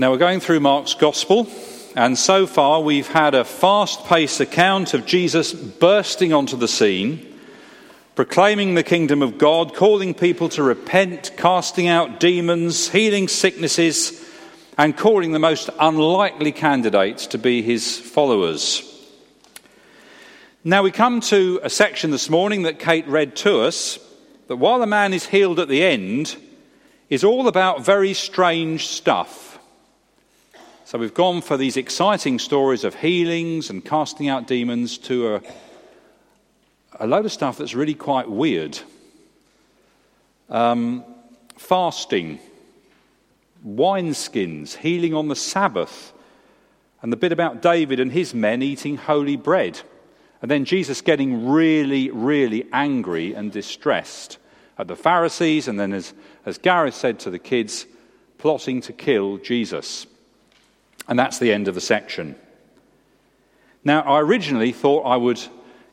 Now, we're going through Mark's Gospel, and so far we've had a fast paced account of Jesus bursting onto the scene, proclaiming the kingdom of God, calling people to repent, casting out demons, healing sicknesses, and calling the most unlikely candidates to be his followers. Now, we come to a section this morning that Kate read to us that while the man is healed at the end, is all about very strange stuff. So we've gone for these exciting stories of healings and casting out demons to a, a load of stuff that's really quite weird. Um, fasting, wineskins, healing on the Sabbath, and the bit about David and his men eating holy bread. And then Jesus getting really, really angry and distressed at the Pharisees, and then, as, as Gareth said to the kids, plotting to kill Jesus. And that's the end of the section. Now, I originally thought I would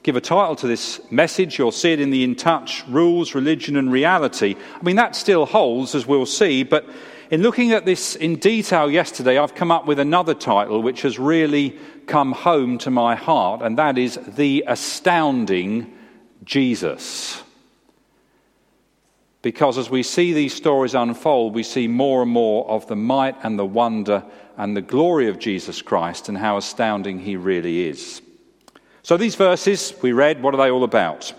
give a title to this message. You'll see it in the In Touch Rules, Religion and Reality. I mean, that still holds, as we'll see, but in looking at this in detail yesterday, I've come up with another title which has really come home to my heart, and that is The Astounding Jesus. Because as we see these stories unfold, we see more and more of the might and the wonder and the glory of Jesus Christ and how astounding he really is. So, these verses we read, what are they all about?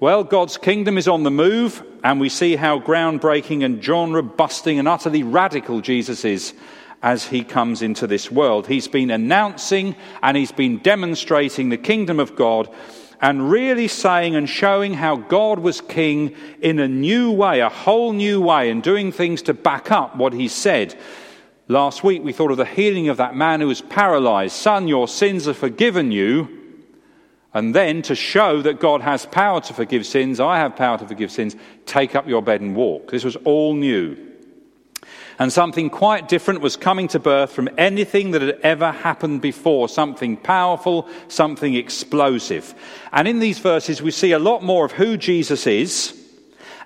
Well, God's kingdom is on the move, and we see how groundbreaking and genre busting and utterly radical Jesus is as he comes into this world. He's been announcing and he's been demonstrating the kingdom of God and really saying and showing how God was king in a new way, a whole new way, and doing things to back up what he said. Last week we thought of the healing of that man who was paralyzed. Son, your sins are forgiven you. And then to show that God has power to forgive sins, I have power to forgive sins, take up your bed and walk. This was all new. And something quite different was coming to birth from anything that had ever happened before something powerful, something explosive. And in these verses, we see a lot more of who Jesus is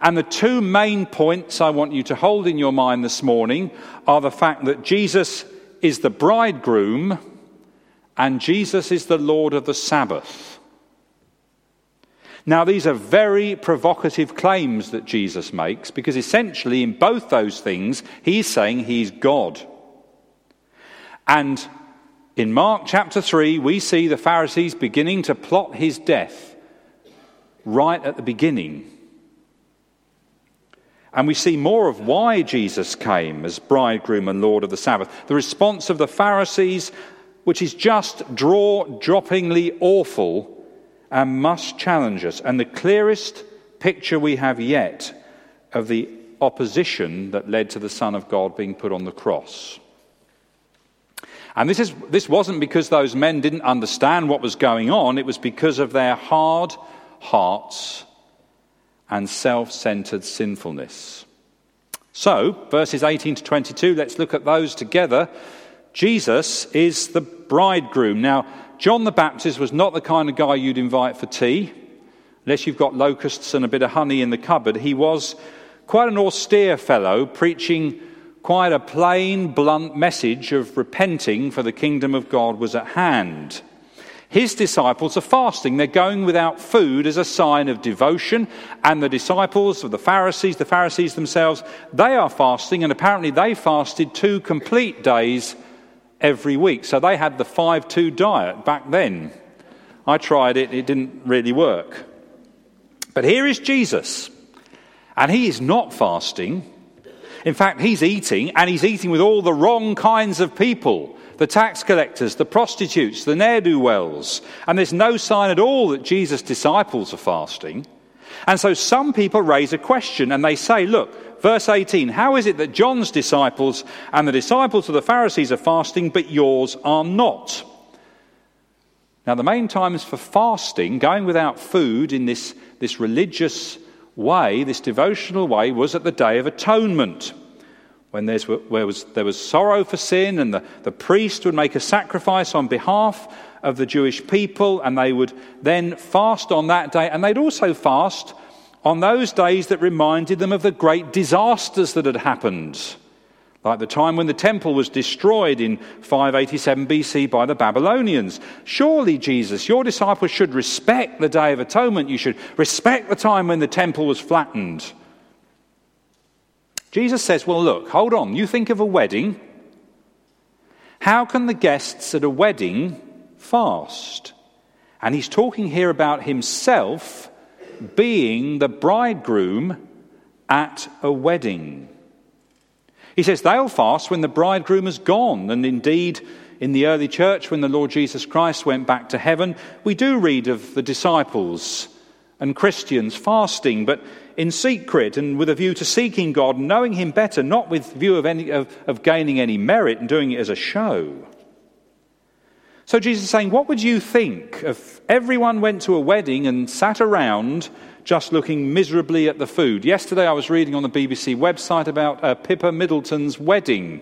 and the two main points I want you to hold in your mind this morning are the fact that Jesus is the bridegroom and Jesus is the Lord of the Sabbath. Now, these are very provocative claims that Jesus makes because essentially, in both those things, he's saying he's God. And in Mark chapter 3, we see the Pharisees beginning to plot his death right at the beginning. And we see more of why Jesus came as bridegroom and Lord of the Sabbath. The response of the Pharisees, which is just draw droppingly awful and must challenge us. And the clearest picture we have yet of the opposition that led to the Son of God being put on the cross. And this, is, this wasn't because those men didn't understand what was going on, it was because of their hard hearts and self centered sinfulness. So, verses 18 to 22, let's look at those together. Jesus is the bridegroom. Now, John the Baptist was not the kind of guy you'd invite for tea, unless you've got locusts and a bit of honey in the cupboard. He was quite an austere fellow, preaching quite a plain, blunt message of repenting, for the kingdom of God was at hand. His disciples are fasting. They're going without food as a sign of devotion. And the disciples of the Pharisees, the Pharisees themselves, they are fasting. And apparently they fasted two complete days every week. So they had the 5 2 diet back then. I tried it, it didn't really work. But here is Jesus. And he is not fasting. In fact, he's eating, and he's eating with all the wrong kinds of people the tax collectors, the prostitutes, the ne'er do wells. And there's no sign at all that Jesus' disciples are fasting. And so some people raise a question and they say, look, verse 18, how is it that John's disciples and the disciples of the Pharisees are fasting, but yours are not? Now, the main times for fasting, going without food in this, this religious way, this devotional way, was at the Day of Atonement when there was, there was sorrow for sin, and the, the priest would make a sacrifice on behalf of the Jewish people, and they would then fast on that day, and they'd also fast on those days that reminded them of the great disasters that had happened, like the time when the temple was destroyed in 587 BC by the Babylonians. Surely, Jesus, your disciples should respect the Day of Atonement. You should respect the time when the temple was flattened. Jesus says, Well, look, hold on. You think of a wedding. How can the guests at a wedding fast? And he's talking here about himself being the bridegroom at a wedding. He says they'll fast when the bridegroom is gone. And indeed, in the early church, when the Lord Jesus Christ went back to heaven, we do read of the disciples and Christians fasting, but in secret and with a view to seeking God, knowing Him better, not with view of, any, of, of gaining any merit and doing it as a show. So Jesus is saying, What would you think if everyone went to a wedding and sat around just looking miserably at the food? Yesterday I was reading on the BBC website about uh, Pippa Middleton's wedding.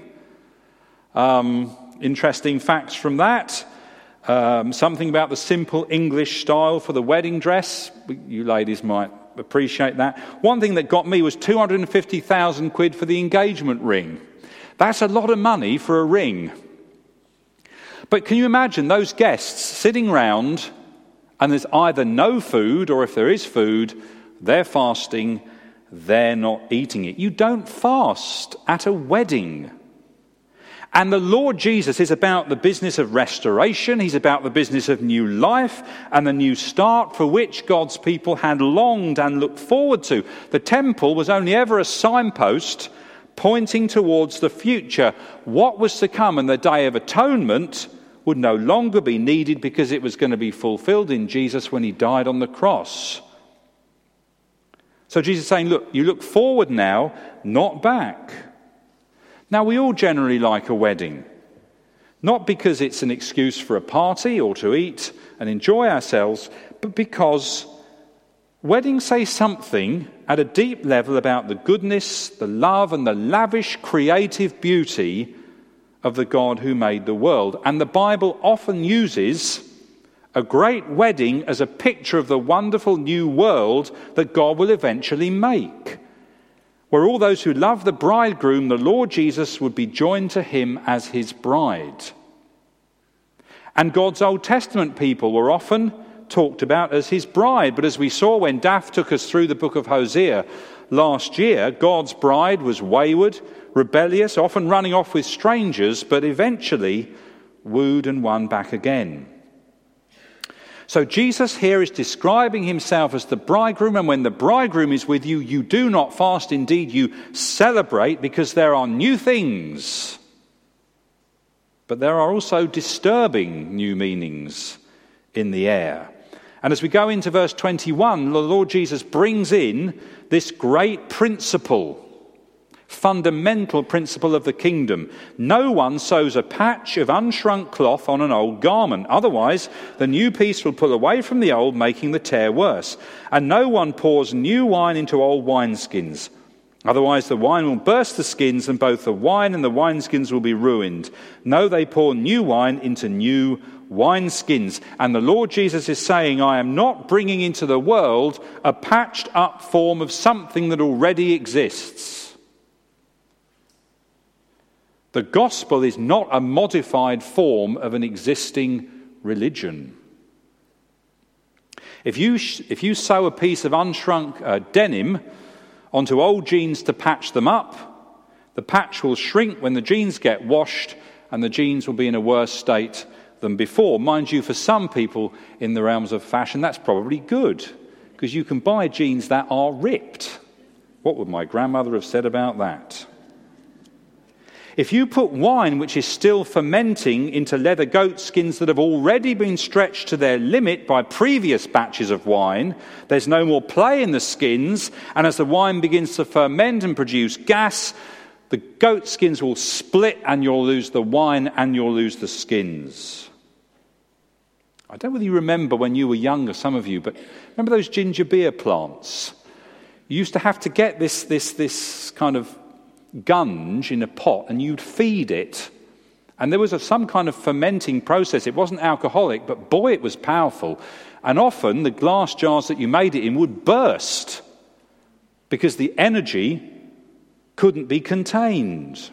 Um, interesting facts from that. Um, something about the simple English style for the wedding dress. You ladies might appreciate that. One thing that got me was 250,000 quid for the engagement ring. That's a lot of money for a ring. But can you imagine those guests sitting round and there's either no food or if there is food, they're fasting, they're not eating it. You don't fast at a wedding. And the Lord Jesus is about the business of restoration. He's about the business of new life and the new start for which God's people had longed and looked forward to. The temple was only ever a signpost pointing towards the future. What was to come in the day of atonement would no longer be needed because it was going to be fulfilled in Jesus when he died on the cross. So Jesus is saying, Look, you look forward now, not back. Now, we all generally like a wedding, not because it's an excuse for a party or to eat and enjoy ourselves, but because weddings say something at a deep level about the goodness, the love, and the lavish creative beauty of the God who made the world. And the Bible often uses a great wedding as a picture of the wonderful new world that God will eventually make, where all those who love the bridegroom, the Lord Jesus, would be joined to him as his bride. And God's Old Testament people were often talked about as his bride. But as we saw when Daph took us through the book of Hosea last year, God's bride was wayward, rebellious, often running off with strangers, but eventually wooed and won back again. So Jesus here is describing himself as the bridegroom, and when the bridegroom is with you, you do not fast. Indeed, you celebrate because there are new things. But there are also disturbing new meanings in the air. And as we go into verse 21, the Lord Jesus brings in this great principle fundamental principle of the kingdom. No one sews a patch of unshrunk cloth on an old garment. Otherwise, the new piece will pull away from the old, making the tear worse. And no one pours new wine into old wineskins. Otherwise, the wine will burst the skins, and both the wine and the wineskins will be ruined. No, they pour new wine into new wineskins. And the Lord Jesus is saying, I am not bringing into the world a patched up form of something that already exists. The gospel is not a modified form of an existing religion. If you, if you sew a piece of unshrunk uh, denim onto old jeans to patch them up, the patch will shrink when the jeans get washed and the jeans will be in a worse state than before. Mind you, for some people in the realms of fashion, that's probably good because you can buy jeans that are ripped. What would my grandmother have said about that? If you put wine which is still fermenting into leather goat skins that have already been stretched to their limit by previous batches of wine, there's no more play in the skins, and as the wine begins to ferment and produce gas, the goat skins will split and you'll lose the wine and you'll lose the skins. I don't you remember when you were younger, some of you, but remember those ginger beer plants? You used to have to get this, this, this kind of gunge in a pot and you'd feed it. And there was a, some kind of fermenting process. It wasn't alcoholic, but boy, it was powerful. And often the glass jars that you made it in would burst because the energy couldn't be contained.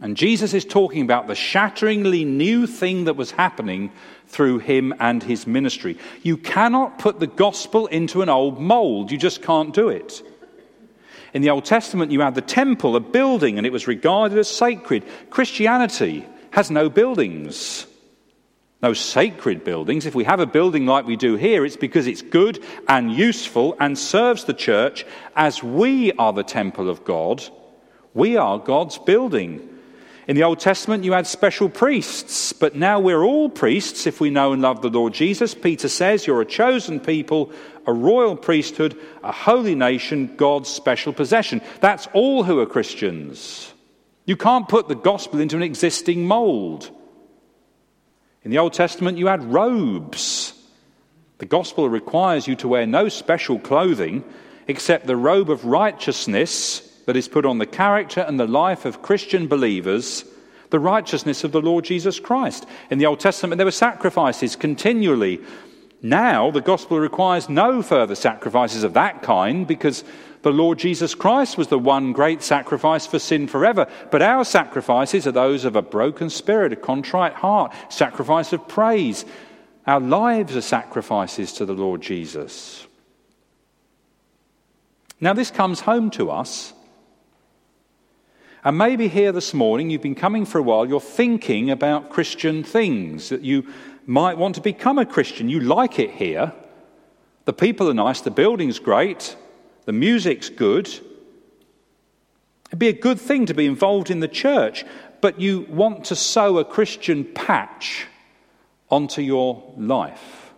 And Jesus is talking about the shatteringly new thing that was happening through him and his ministry. You cannot put the gospel into an old mold, you just can't do it. In the Old Testament, you had the temple, a building, and it was regarded as sacred. Christianity has no buildings, no sacred buildings. If we have a building like we do here, it's because it's good and useful and serves the church as we are the temple of God. We are God's building. In the Old Testament, you had special priests, but now we're all priests if we know and love the Lord Jesus. Peter says, You're a chosen people, a royal priesthood, a holy nation, God's special possession. That's all who are Christians. You can't put the gospel into an existing mold. In the Old Testament, you had robes. The gospel requires you to wear no special clothing except the robe of righteousness that is put on the character and the life of Christian believers the righteousness of the Lord Jesus Christ. In the Old Testament, there were sacrifices continually. Now, the gospel requires no further sacrifices of that kind because the Lord Jesus Christ was the one great sacrifice for sin forever. But our sacrifices are those of a broken spirit, a contrite heart, sacrifice of praise. Our lives are sacrifices to the Lord Jesus. Now, this comes home to us and maybe here this morning, you've been coming for a while, you're thinking about Christian things, that you might want to become a Christian. You like it here. The people are nice, the building's great, the music's good. It'd be a good thing to be involved in the church, but you want to sew a Christian patch onto your life.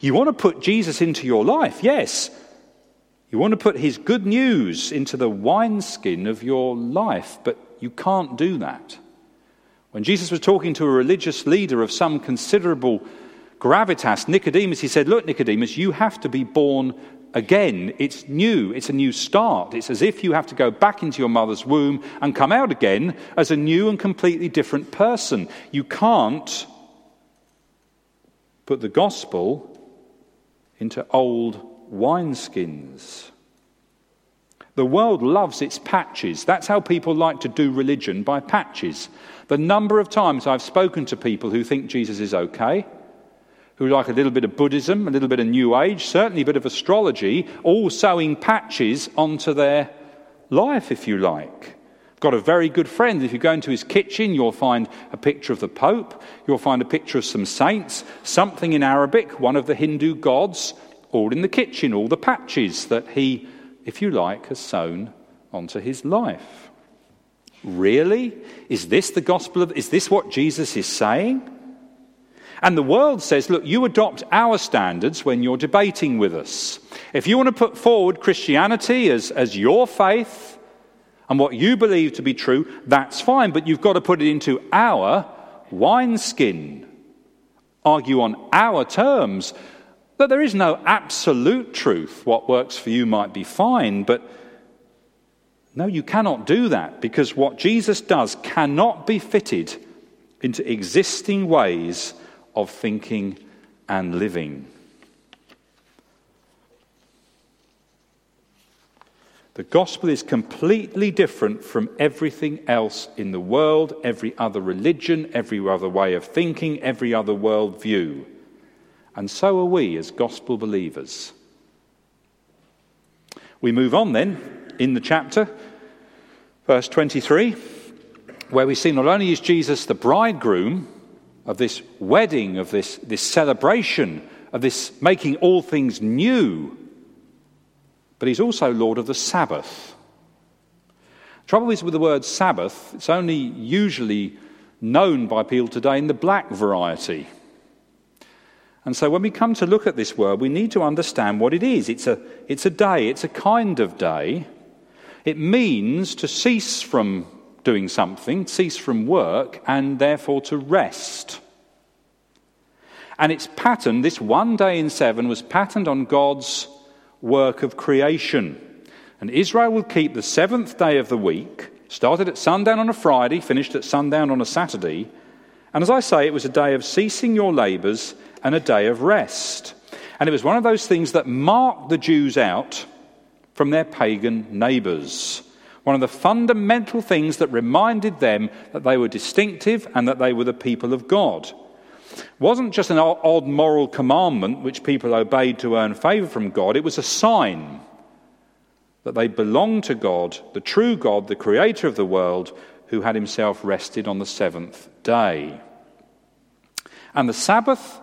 You want to put Jesus into your life, yes, you want to put his good news into the wineskin of your life, but you can't do that. When Jesus was talking to a religious leader of some considerable gravitas, Nicodemus, he said, Look, Nicodemus, you have to be born again. It's new, it's a new start. It's as if you have to go back into your mother's womb and come out again as a new and completely different person. You can't put the gospel into old wineskins. The world loves its patches. That's how people like to do religion by patches. The number of times I've spoken to people who think Jesus is okay, who like a little bit of Buddhism, a little bit of New Age, certainly a bit of astrology, all sewing patches onto their life, if you like. Got a very good friend. If you go into his kitchen, you'll find a picture of the Pope, you'll find a picture of some saints, something in Arabic, one of the Hindu gods, all in the kitchen, all the patches that he, if you like, has sewn onto his life. Really? Is this the gospel of, is this what Jesus is saying? And the world says, look, you adopt our standards when you're debating with us. If you want to put forward Christianity as, as your faith and what you believe to be true, that's fine, but you've got to put it into our wineskin. Argue on our terms. That there is no absolute truth. What works for you might be fine, but no, you cannot do that because what Jesus does cannot be fitted into existing ways of thinking and living. The gospel is completely different from everything else in the world, every other religion, every other way of thinking, every other worldview. And so are we as gospel believers. We move on then in the chapter, verse 23, where we see not only is Jesus the bridegroom of this wedding, of this, this celebration, of this making all things new, but he's also Lord of the Sabbath. The Trouble is with the word Sabbath, it's only usually known by people today in the black variety. And so when we come to look at this word, we need to understand what it is. It's a, it's a day, it's a kind of day. It means to cease from doing something, cease from work, and therefore to rest. And it's pattern, this one day in seven was patterned on God's work of creation. And Israel will keep the seventh day of the week, started at sundown on a Friday, finished at sundown on a Saturday. And as I say, it was a day of ceasing your labours and a day of rest. And it was one of those things that marked the Jews out from their pagan neighbours. One of the fundamental things that reminded them that they were distinctive and that they were the people of God. It wasn't just an odd moral commandment which people obeyed to earn favor from God, it was a sign that they belonged to God, the true God, the creator of the world, who had himself rested on the seventh day. And the Sabbath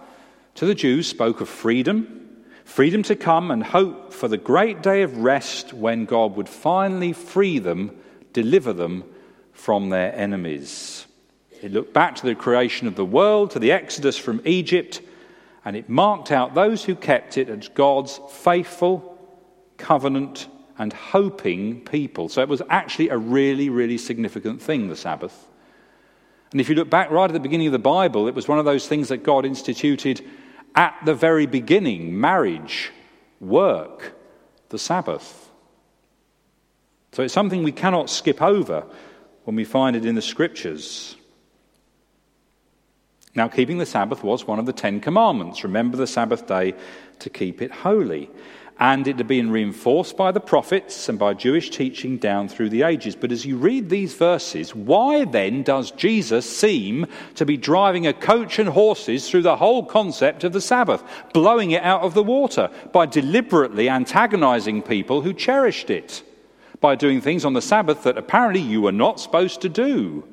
to the Jews spoke of freedom, freedom to come and hope for the great day of rest when God would finally free them, deliver them from their enemies. It looked back to the creation of the world, to the exodus from Egypt, and it marked out those who kept it as God's faithful covenant and hoping people. So it was actually a really, really significant thing, the Sabbath. And if you look back right at the beginning of the Bible, it was one of those things that God instituted at the very beginning marriage, work, the Sabbath. So it's something we cannot skip over when we find it in the scriptures. Now, keeping the Sabbath was one of the Ten Commandments. Remember the Sabbath day to keep it holy and it had been reinforced by the prophets and by Jewish teaching down through the ages. But as you read these verses, why then does Jesus seem to be driving a coach and horses through the whole concept of the Sabbath, blowing it out of the water by deliberately antagonizing people who cherished it, by doing things on the Sabbath that apparently you were not supposed to do?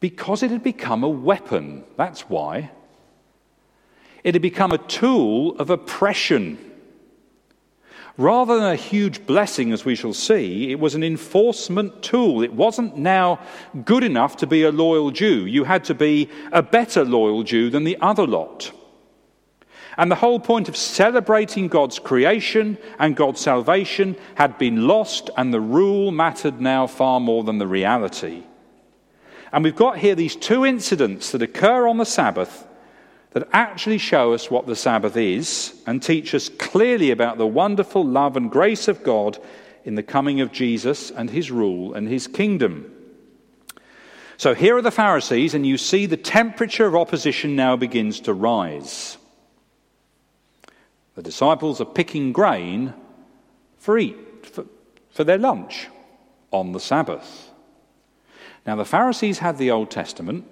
Because it had become a weapon. That's why. It had become a tool of oppression. Rather than a huge blessing, as we shall see, it was an enforcement tool. It wasn't now good enough to be a loyal Jew. You had to be a better loyal Jew than the other lot. And the whole point of celebrating God's creation and God's salvation had been lost, and the rule mattered now far more than the reality. And we've got here these two incidents that occur on the Sabbath that actually show us what the Sabbath is and teach us clearly about the wonderful love and grace of God in the coming of Jesus and his rule and his kingdom. So here are the Pharisees, and you see the temperature of opposition now begins to rise. The disciples are picking grain for eat for, for their lunch on the Sabbath. Now the Pharisees had the Old Testament,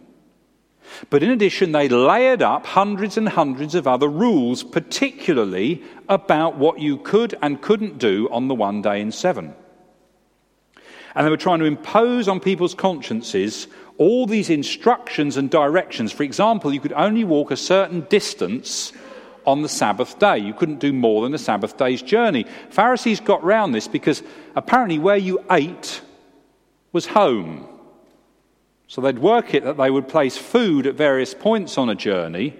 but in addition, they layered up hundreds and hundreds of other rules, particularly about what you could and couldn't do on the one day in seven. And they were trying to impose on people's consciences all these instructions and directions. For example, you could only walk a certain distance on the Sabbath day. You couldn't do more than a Sabbath day's journey. Pharisees got round this because apparently where you ate was home. So they'd work it that they would place food at various points on a journey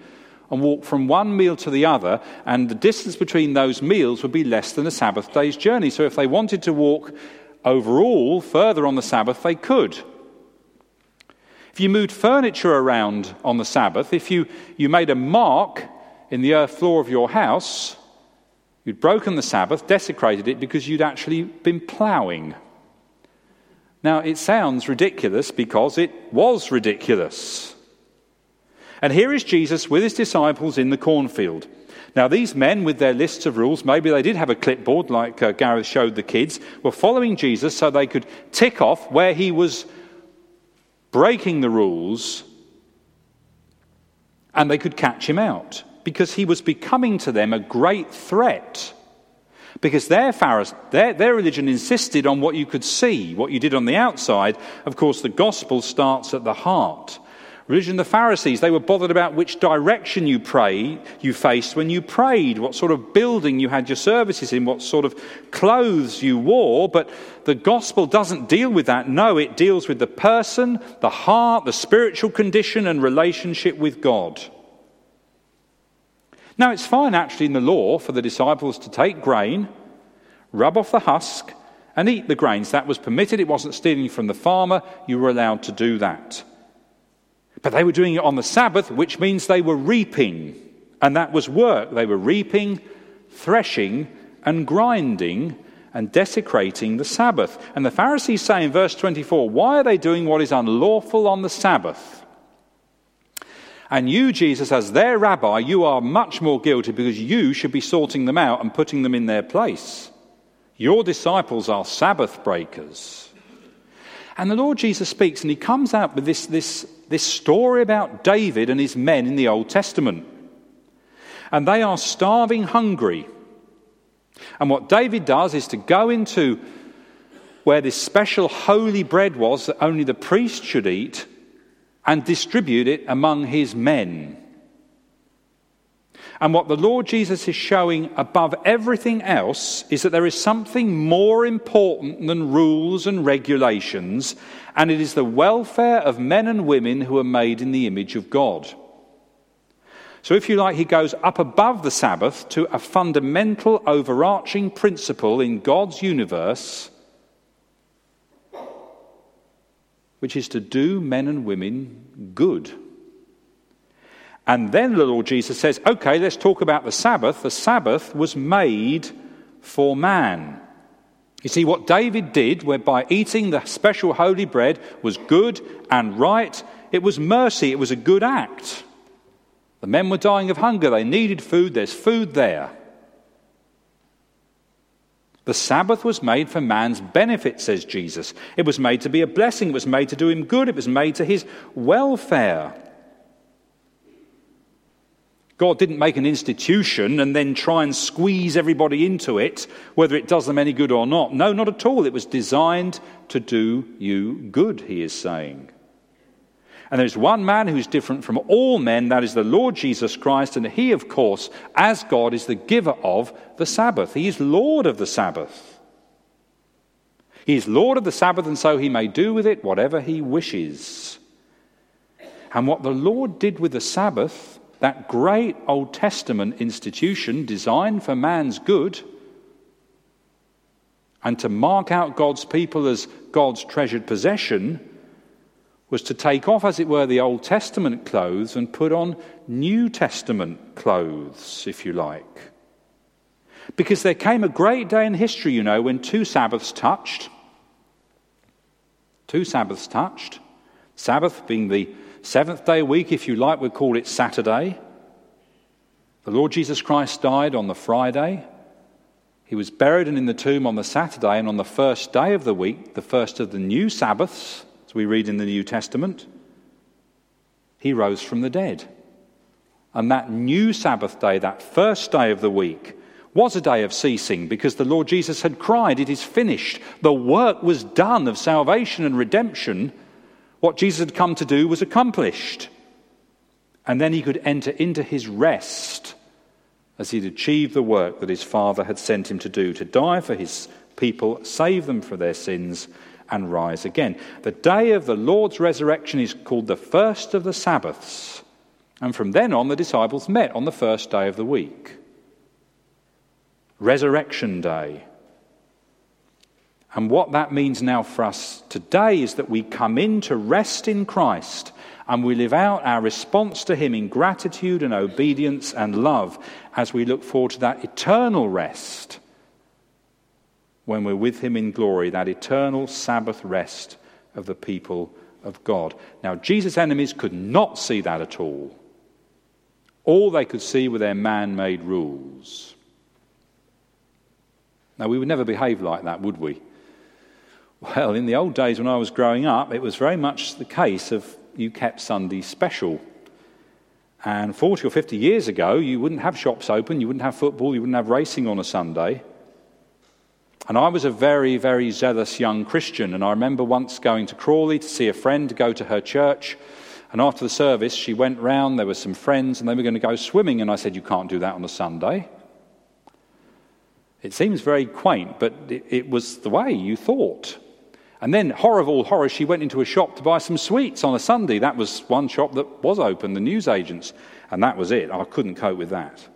and walk from one meal to the other, and the distance between those meals would be less than a Sabbath day's journey. So if they wanted to walk overall further on the Sabbath, they could. If you moved furniture around on the Sabbath, if you, you made a mark in the earth floor of your house, you'd broken the Sabbath, desecrated it because you'd actually been ploughing. Now, it sounds ridiculous because it was ridiculous. And here is Jesus with his disciples in the cornfield. Now, these men, with their lists of rules, maybe they did have a clipboard like uh, Gareth showed the kids, were following Jesus so they could tick off where he was breaking the rules and they could catch him out because he was becoming to them a great threat because their, Pharise- their, their religion insisted on what you could see, what you did on the outside. Of course, the gospel starts at the heart. Religion, the Pharisees, they were bothered about which direction you pray, you faced when you prayed, what sort of building you had your services in, what sort of clothes you wore. But the gospel doesn't deal with that. No, it deals with the person, the heart, the spiritual condition, and relationship with God. Now, it's fine actually in the law for the disciples to take grain, rub off the husk, and eat the grains. That was permitted. It wasn't stealing from the farmer. You were allowed to do that. But they were doing it on the Sabbath, which means they were reaping. And that was work. They were reaping, threshing, and grinding and desecrating the Sabbath. And the Pharisees say in verse 24, Why are they doing what is unlawful on the Sabbath? And you, Jesus, as their rabbi, you are much more guilty because you should be sorting them out and putting them in their place. Your disciples are Sabbath breakers. And the Lord Jesus speaks and he comes out with this, this, this story about David and his men in the Old Testament. And they are starving hungry. And what David does is to go into where this special holy bread was that only the priest should eat and distribute it among his men. And what the Lord Jesus is showing above everything else is that there is something more important than rules and regulations, and it is the welfare of men and women who are made in the image of God. So, if you like, he goes up above the Sabbath to a fundamental overarching principle in God's universe, which is to do men and women good. And then the Lord Jesus says, okay, let's talk about the Sabbath. The Sabbath was made for man. You see, what David did, whereby eating the special holy bread was good and right, it was mercy, it was a good act. The men were dying of hunger, they needed food, there's food there. The Sabbath was made for man's benefit, says Jesus. It was made to be a blessing, it was made to do him good, it was made to his welfare. God didn't make an institution and then try and squeeze everybody into it, whether it does them any good or not. No, not at all. It was designed to do you good, he is saying. And there's one man who's different from all men, that is the Lord Jesus Christ, and he, of course, as God, is the giver of the Sabbath. He is Lord of the Sabbath. He is Lord of the Sabbath, and so he may do with it whatever he wishes. And what the Lord did with the Sabbath that great Old Testament institution designed for man's good and to mark out God's people as God's treasured possession was to take off, as it were, the Old Testament clothes and put on New Testament clothes, if you like. Because there came a great day in history, you know, when two Sabbaths touched. Two Sabbaths touched. Sabbath being the Seventh day week, if you like, we call it Saturday. The Lord Jesus Christ died on the Friday. He was buried and in the tomb on the Saturday, and on the first day of the week, the first of the new Sabbaths, we read in the New Testament, he rose from the dead. And that new Sabbath day, that first day of the week, was a day of ceasing because the Lord Jesus had cried, It is finished. The work was done of salvation and redemption what Jesus had come to do was accomplished. And then he could enter into his rest as he'd achieved the work that his Father had sent him to do to die for his people, save them from their sins, and rise again. The day of the Lord's resurrection is called the first of the Sabbaths. And from then on, the disciples met on the first day of the week. Resurrection Day. And what that means now for us today is that we come in to rest in Christ and we live out our response to Him in gratitude and obedience and love as we look forward to that eternal rest when we're with Him in glory, that eternal Sabbath rest of the people of God. Now, Jesus' enemies could not see that at all. All they could see were their man made rules. Now, we would never behave like that, would we? Well, in the old days when I was growing up, it was very much the case of you kept Sunday special. And 40 or 50 years ago, you wouldn't have shops open, you wouldn't have football, you wouldn't have racing on a Sunday. And I was a very, very zealous young Christian. And I remember once going to Crawley to see a friend go to her church. And after the service, she went round, there were some friends, and they were going to go swimming. And I said, You can't do that on a Sunday. It seems very quaint, but it, it was the way you thought. And then, horror of all horrors, she went into a shop to buy some sweets on a Sunday. That was one shop that was open, the newsagents. And that was it. I couldn't cope with that.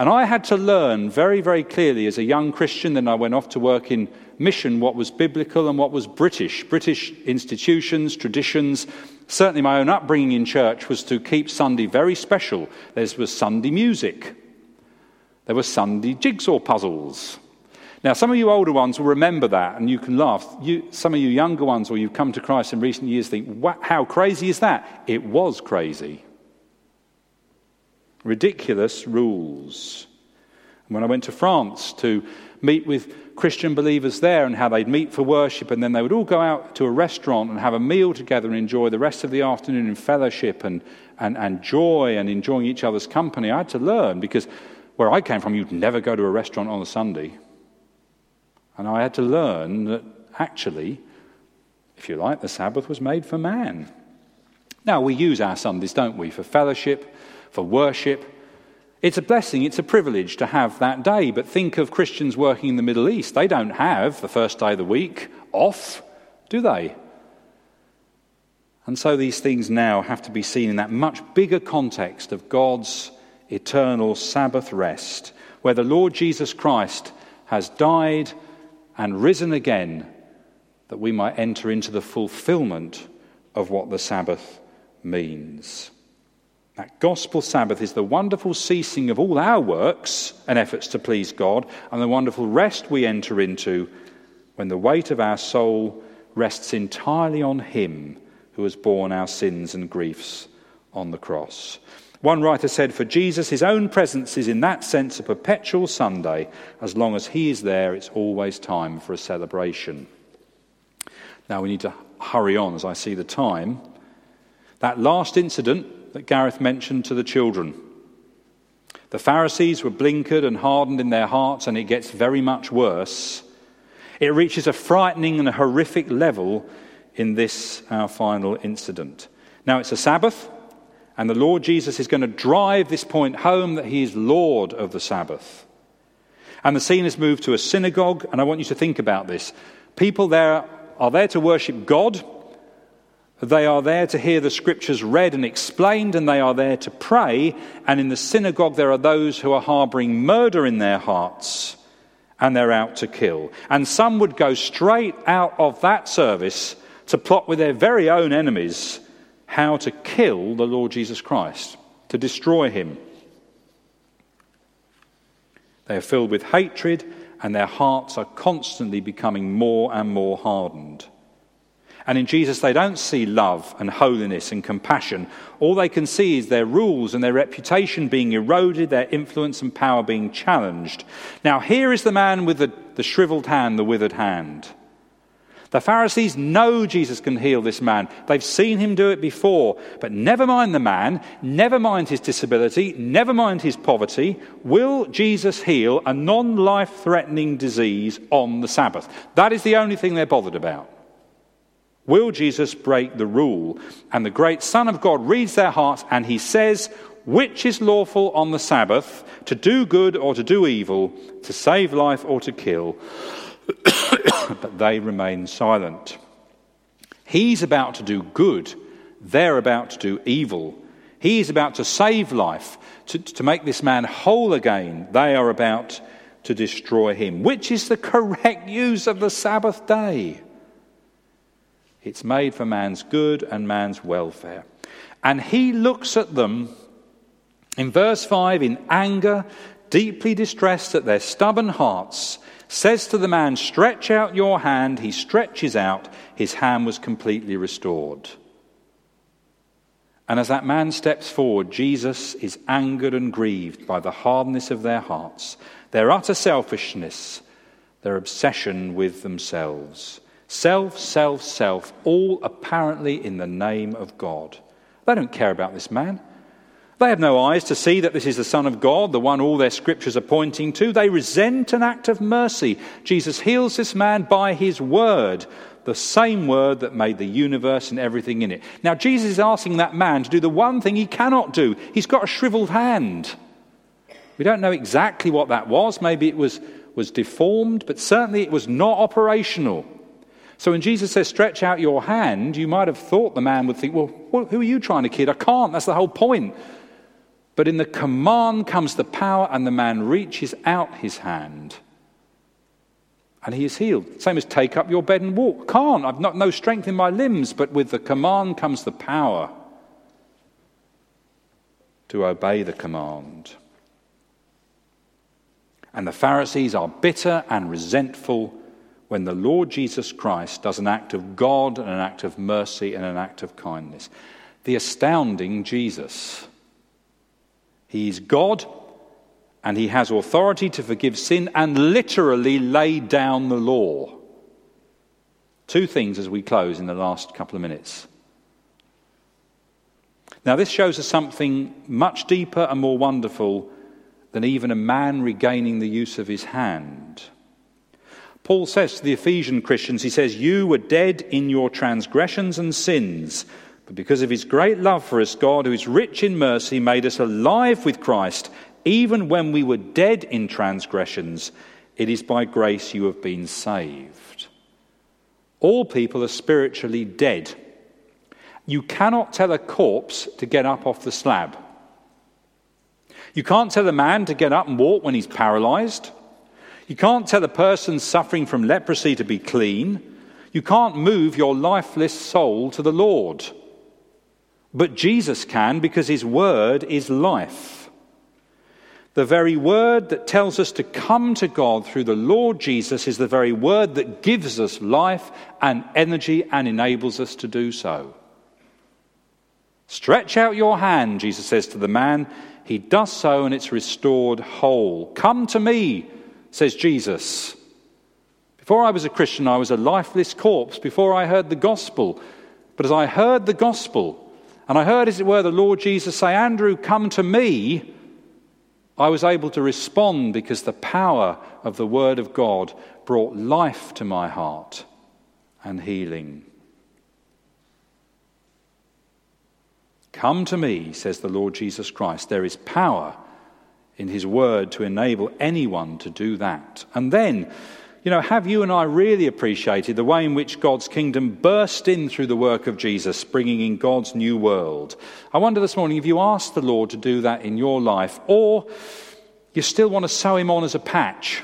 And I had to learn very, very clearly as a young Christian. Then I went off to work in mission what was biblical and what was British. British institutions, traditions. Certainly, my own upbringing in church was to keep Sunday very special. There was Sunday music, there were Sunday jigsaw puzzles. Now, some of you older ones will remember that and you can laugh. You, some of you younger ones, or you've come to Christ in recent years, think, how crazy is that? It was crazy. Ridiculous rules. when I went to France to meet with Christian believers there and how they'd meet for worship, and then they would all go out to a restaurant and have a meal together and enjoy the rest of the afternoon in fellowship and, and, and joy and enjoying each other's company. I had to learn because where I came from, you'd never go to a restaurant on a Sunday. And I had to learn that actually, if you like, the Sabbath was made for man. Now, we use our Sundays, don't we, for fellowship, for worship. It's a blessing, it's a privilege to have that day. But think of Christians working in the Middle East. They don't have the first day of the week off, do they? And so these things now have to be seen in that much bigger context of God's eternal Sabbath rest, where the Lord Jesus Christ has died and risen again that we might enter into the fulfillment of what the Sabbath means. That gospel Sabbath is the wonderful ceasing of all our works and efforts to please God, and the wonderful rest we enter into when the weight of our soul rests entirely on Him who has borne our sins and griefs on the cross. One writer said, For Jesus, his own presence is in that sense a perpetual Sunday. As long as he is there, it's always time for a celebration. Now we need to hurry on as I see the time. That last incident that Gareth mentioned to the children. The Pharisees were blinkered and hardened in their hearts, and it gets very much worse. It reaches a frightening and a horrific level in this, our final incident. Now, it's a Sabbath. And the Lord Jesus is going to drive this point home that he is Lord of the Sabbath. And the scene has moved to a synagogue, and I want you to think about this. People there are there to worship God, they are there to hear the scriptures read and explained, and they are there to pray. And in the synagogue, there are those who are harboring murder in their hearts, and they're out to kill. And some would go straight out of that service to plot with their very own enemies how to kill the Lord Jesus Christ, to destroy him. They are filled with hatred, and their hearts are constantly becoming more and more hardened. And in Jesus, they don't see love and holiness and compassion. All they can see is their rules and their reputation being eroded, their influence and power being challenged. Now, here is the man with the, the shriveled hand, the withered hand. The Pharisees know Jesus can heal this man. They've seen him do it before. But never mind the man, never mind his disability, never mind his poverty. Will Jesus heal a non life threatening disease on the Sabbath? That is the only thing they're bothered about. Will Jesus break the rule? And the great Son of God reads their hearts and he says, Which is lawful on the Sabbath, to do good or to do evil, to save life or to kill? but they remain silent. He's about to do good, they're about to do evil. He is about to save life, to, to make this man whole again. They are about to destroy him. Which is the correct use of the Sabbath day? It's made for man's good and man's welfare. And he looks at them in verse 5 in anger, deeply distressed at their stubborn hearts, says to the man, Stretch out your hand. He stretches out. His hand was completely restored. And as that man steps forward, Jesus is angered and grieved by the hardness of their hearts, their utter selfishness, their obsession with themselves. Self, self, self, all apparently in the name of God. They don't care about this man. They have no eyes to see that this is the Son of God, the one all their scriptures are pointing to. They resent an act of mercy. Jesus heals this man by his word, the same word that made the universe and everything in it. Now, Jesus is asking that man to do the one thing he cannot do. He's got a shriveled hand. We don't know exactly what that was. Maybe it was, was deformed, but certainly it was not operational. So when Jesus says, stretch out your hand, you might have thought the man would think, well, who are you trying to kid? I can't. That's the whole point. But in the command comes the power, and the man reaches out his hand and he is healed. Same as take up your bed and walk. Can't. I've not no strength in my limbs, but with the command comes the power to obey the command. And the Pharisees are bitter and resentful when the Lord Jesus Christ does an act of God and an act of mercy and an act of kindness. The astounding Jesus. He's God and he has authority to forgive sin and literally lay down the law. Two things as we close in the last couple of minutes. Now, this shows us something much deeper and more wonderful than even a man regaining the use of his hand. Paul says to the Ephesian Christians, he says, You were dead in your transgressions and sins, but because of his great love for us, God, who is rich in mercy, made us alive with Christ even when we were dead in transgressions, it is by grace you have been saved. All people are spiritually dead. You cannot tell a corpse to get up off the slab. You can't tell a man to get up and walk when he's paralyzed. You can't tell a person suffering from leprosy to be clean. You can't move your lifeless soul to the Lord. But Jesus can because his word is life. The very word that tells us to come to God through the Lord Jesus is the very word that gives us life and energy and enables us to do so. Stretch out your hand, Jesus says to the man. He does so and it's restored whole. Come to me, says Jesus. Before I was a Christian, I was a lifeless corpse before I heard the gospel. But as I heard the gospel, and I heard, as it were, the Lord Jesus say, Andrew, come to me, I was able to respond because the power of the Word of God brought life to my heart and healing. Come to me, says the Lord Jesus Christ. There is power in His Word to enable anyone to do that. And then, you know, have you and I really appreciated the way in which God's kingdom burst in through the work of Jesus, bringing in God's new world? I wonder this morning if you asked the Lord to do that in your life, or you still want to sew him on as a patch,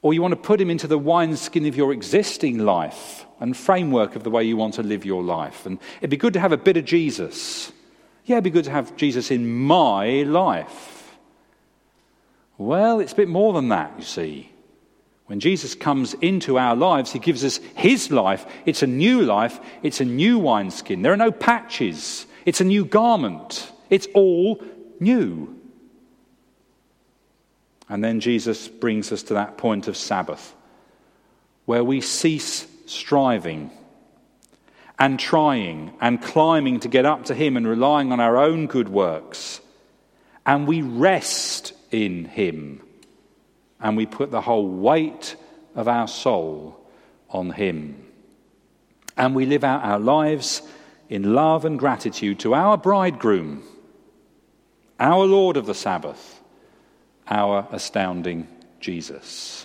or you want to put him into the wineskin of your existing life and framework of the way you want to live your life. And it'd be good to have a bit of Jesus. Yeah, it'd be good to have Jesus in my life. Well, it's a bit more than that, you see. When Jesus comes into our lives, he gives us his life. It's a new life, it's a new wineskin. There are no patches, it's a new garment. It's all new. And then Jesus brings us to that point of Sabbath, where we cease striving and trying and climbing to get up to Him and relying on our own good works. And we rest in Him. And we put the whole weight of our soul on Him. And we live out our lives in love and gratitude to our bridegroom, our Lord of the Sabbath, our astounding Jesus.